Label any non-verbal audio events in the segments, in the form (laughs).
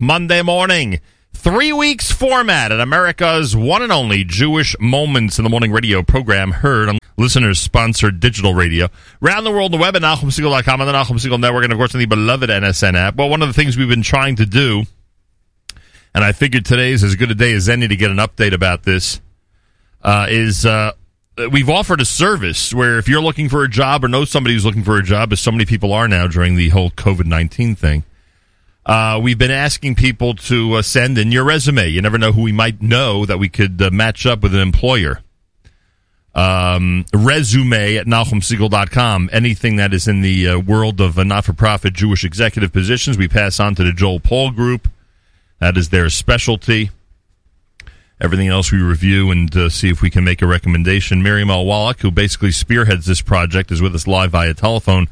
Monday morning. Three weeks format at America's one and only Jewish Moments in the Morning radio program heard on listeners sponsored digital radio. Around the world, the web at NachumSegal.com and the Nachum Segal Network, and of course on the beloved NSN app. Well, one of the things we've been trying to do, and I figured today is as good a day as any to get an update about this, uh, is uh, we've offered a service where if you're looking for a job or know somebody who's looking for a job, as so many people are now during the whole COVID 19 thing, uh, we've been asking people to uh, send in your resume. You never know who we might know that we could uh, match up with an employer. Um, resume at NachumSegal.com. Anything that is in the uh, world of not for profit Jewish executive positions, we pass on to the Joel Paul Group. That is their specialty. Everything else we review and uh, see if we can make a recommendation. Miriam L. Wallach, who basically spearheads this project, is with us live via telephone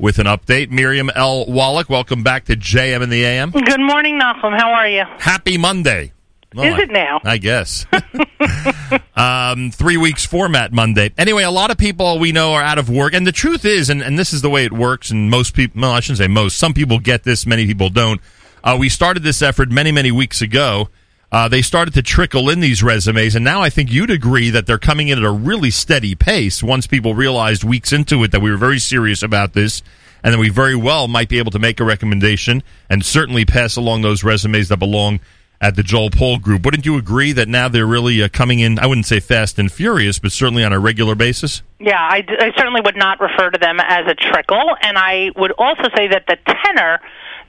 with an update. Miriam L. Wallach, welcome back to JM in the AM. Good morning, Nachum. How are you? Happy Monday. Well, Is it now? I, I guess. (laughs) (laughs) um, three weeks format Monday. Anyway, a lot of people we know are out of work. And the truth is, and, and this is the way it works, and most people, well, I shouldn't say most, some people get this, many people don't. Uh, we started this effort many, many weeks ago. Uh, they started to trickle in these resumes, and now I think you'd agree that they're coming in at a really steady pace once people realized weeks into it that we were very serious about this and that we very well might be able to make a recommendation and certainly pass along those resumes that belong at the Joel Paul Group. Wouldn't you agree that now they're really uh, coming in? I wouldn't say fast and furious, but certainly on a regular basis. Yeah, I, I certainly would not refer to them as a trickle, and I would also say that the tenor.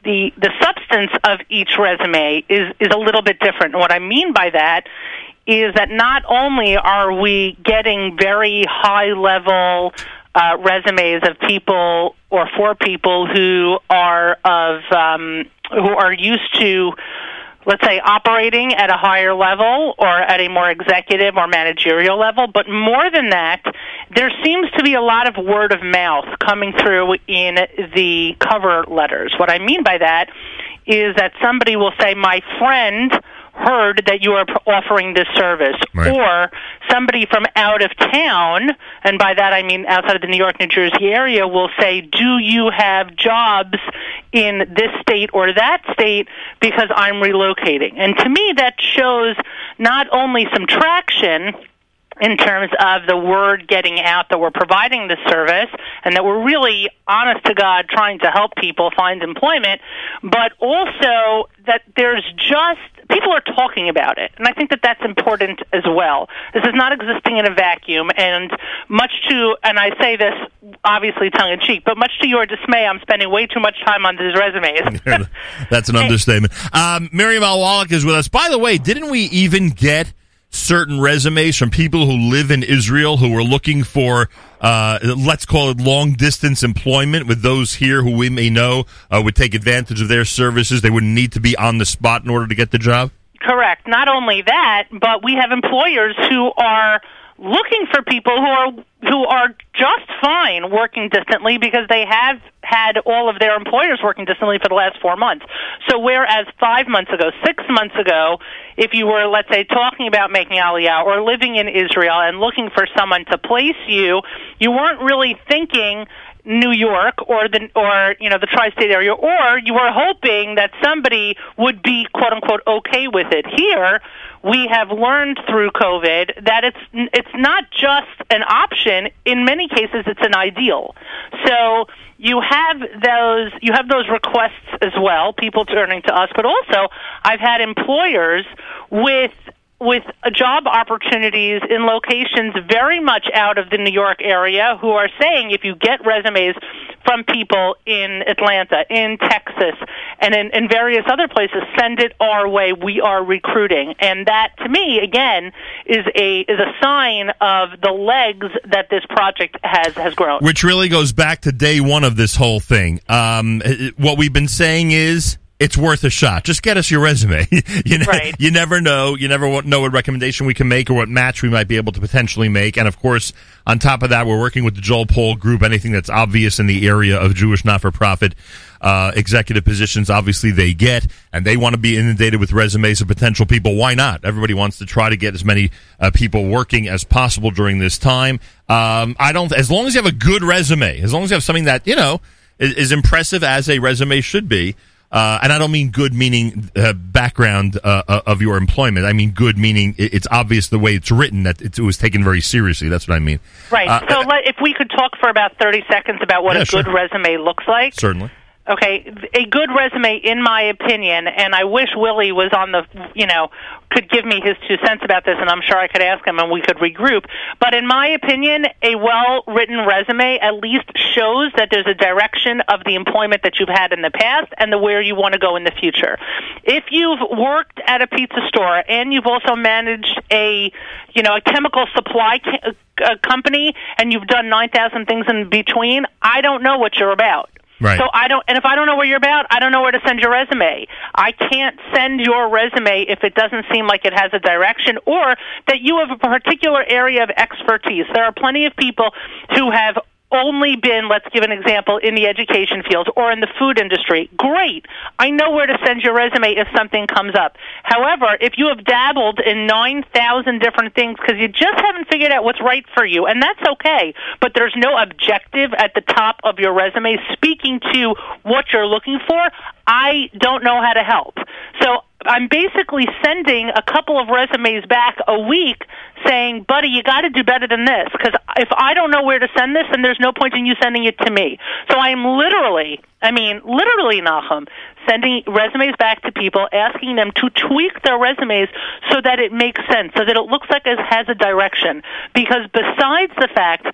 The, the substance of each resume is, is a little bit different. And what I mean by that is that not only are we getting very high level uh, resumes of people or for people who are of um, who are used to let's say operating at a higher level or at a more executive or managerial level but more than that there seems to be a lot of word of mouth coming through in the cover letters what i mean by that is that somebody will say my friend heard that you are offering this service right. or somebody from out of town and by that I mean outside of the New York New Jersey area will say do you have jobs in this state or that state because I'm relocating and to me that shows not only some traction in terms of the word getting out that we're providing the service and that we're really honest to God trying to help people find employment, but also that there's just people are talking about it, and I think that that's important as well. This is not existing in a vacuum, and much to, and I say this obviously tongue in cheek, but much to your dismay, I'm spending way too much time on these resumes. (laughs) that's an understatement. Um, Miriam L. Wallach is with us. By the way, didn't we even get certain resumes from people who live in Israel who are looking for, uh, let's call it long distance employment with those here who we may know uh, would take advantage of their services. They wouldn't need to be on the spot in order to get the job? Correct. Not only that, but we have employers who are looking for people who are who are just fine working distantly because they have had all of their employers working distantly for the last four months. So whereas five months ago, six months ago, if you were, let's say, talking about making Aliyah or living in Israel and looking for someone to place you, you weren't really thinking New York or the or you know the tri-state area, or you were hoping that somebody would be quote unquote okay with it. Here, we have learned through COVID that it's it's not just an option. In many cases, it's an ideal. So you have those you have those requests as well. People turning to us, but also I've had employers with with job opportunities in locations very much out of the New York area who are saying if you get resumes from people in Atlanta, in Texas, and in, in various other places, send it our way. We are recruiting. And that, to me, again, is a, is a sign of the legs that this project has, has grown. Which really goes back to day one of this whole thing. Um, what we've been saying is it's worth a shot. Just get us your resume. (laughs) you, know, right. you never know. You never know what recommendation we can make or what match we might be able to potentially make. And of course, on top of that, we're working with the Joel Paul Group. Anything that's obvious in the area of Jewish not-for-profit uh, executive positions, obviously they get, and they want to be inundated with resumes of potential people. Why not? Everybody wants to try to get as many uh, people working as possible during this time. Um, I don't. As long as you have a good resume, as long as you have something that you know is, is impressive as a resume should be Uh, and I don't mean good meaning uh, background uh, uh of your employment. I mean good meaning it's obvious the way it's written that it was taken very seriously. That's what I mean. Right. Uh, so let, if we could talk for about 30 seconds about what yeah, a good sure. resume looks like. Certainly. Okay, a good resume, in my opinion, and I wish Willie was on the, you know, could give me his two cents about this, and I'm sure I could ask him and we could regroup. But in my opinion, a well written resume at least shows that there's a direction of the employment that you've had in the past and the where you want to go in the future. If you've worked at a pizza store and you've also managed a, you know, a chemical supply ca- a company and you've done 9,000 things in between, I don't know what you're about. Right. So I don't, and if I don't know where you're about, I don't know where to send your resume. I can't send your resume if it doesn't seem like it has a direction or that you have a particular area of expertise. There are plenty of people who have only been, let's give an example, in the education field or in the food industry, great. I know where to send your resume if something comes up. However, if you have dabbled in 9,000 different things because you just haven't figured out what's right for you, and that's okay, but there's no objective at the top of your resume speaking to what you're looking for, I don't know how to help. I'm basically sending a couple of resumes back a week saying, buddy, you got to do better than this. Because if I don't know where to send this, then there's no point in you sending it to me. So I am literally, I mean, literally, Nachum, sending resumes back to people, asking them to tweak their resumes so that it makes sense, so that it looks like it has a direction. Because besides the fact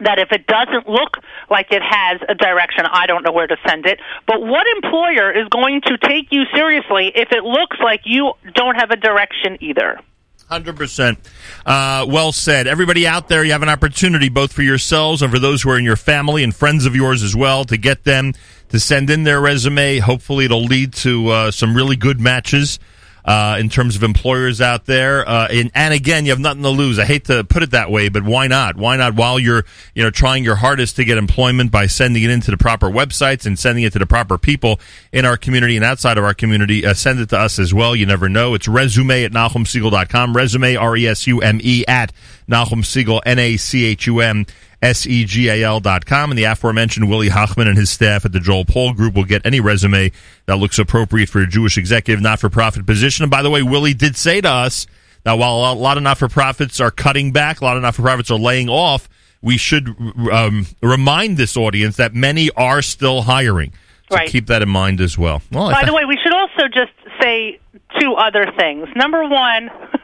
that if it doesn't look like it has a direction, I don't know where to send it. But what employer is going to take you seriously if it looks like you don't have a direction either? Hundred uh, percent. Well said. Everybody out there, you have an opportunity both for yourselves and for those who are in your family and friends of yours as well to get them to send in their resume. Hopefully, it'll lead to uh, some really good matches uh, in terms of employers out there. Uh, and, and, again, you have nothing to lose. I hate to put it that way, but why not? Why not while you're, you know, trying your hardest to get employment by sending it into the proper websites and sending it to the proper people in our community and outside of our community, uh, send it to us as well. You never know. It's resume at NachumSegal.com. Resume, R-E-S-U-M-E at Nachum Segal, N-A-C-H-U-M S-E-G-A-L dot com. And the aforementioned Willie Hochman and his staff at the Joel Paul Group will get any resume that looks appropriate for a Jewish executive not-for-profit position. And by the way, Willie did say to us that while a lot of not-for-profits are cutting back, a lot of not-for-profits are laying off, we should um, remind this audience that many are still hiring. So right. keep that in mind as well. well By the way, we should also just say two other things. Number one, (laughs)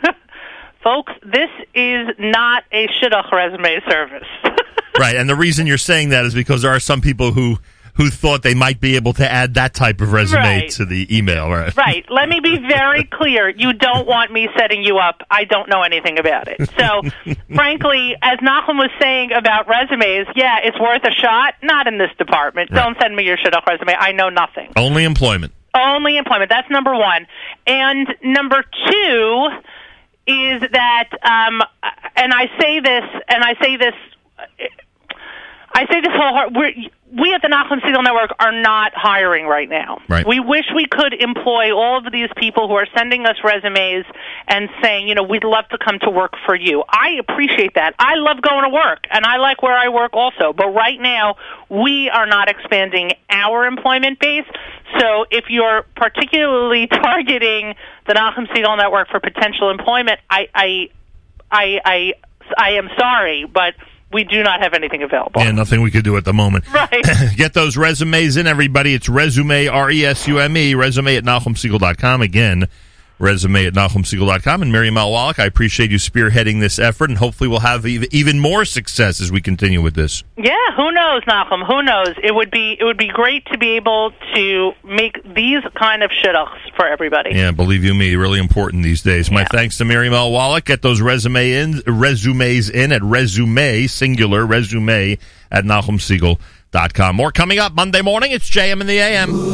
folks, this is not a shidduch resume service. (laughs) right, and the reason you're saying that is because there are some people who who thought they might be able to add that type of resume right. to the email, right? (laughs) Right. Let me be very clear. You don't want me setting you up. I don't know anything about it. So, (laughs) frankly, as Nachum was saying about resumes, yeah, it's worth a shot. Not in this department. Right. Don't send me your shidduch resume. I know nothing. Only employment. Only employment. That's number one. And number two is that, um, and I say this, and I say this, I say this whole we're, we at the Nachum Segal Network are not hiring right now. Right. We wish we could employ all of these people who are sending us resumes and saying, you know, we'd love to come to work for you. I appreciate that. I love going to work, and I like where I work also. But right now, we are not expanding our employment base. So if you're particularly (laughs) targeting the Nachum Segal Network for potential employment, I, I, I, I, I am sorry, but we do not have anything available. Yeah, nothing we could do at the moment. Right. (laughs) Get those resumes in, everybody. It's resume, R E S U M E, resume at NachumSegal.com. Again, resume at NachumSegal.com. And Miriam L. Wallach, I appreciate you spearheading this effort, and hopefully we'll have even more success as we continue with this. Yeah, who knows, Nachum? Who knows? It would be it would be great to be able to make these kind of shidduchs for everybody. Yeah, believe you me, really important these days. My Yeah. thanks to Miriam. Wallach. Get those resume in, resumes in at resume, singular, resume at NachumSegal.com. More coming up Monday morning. It's JM in the AM.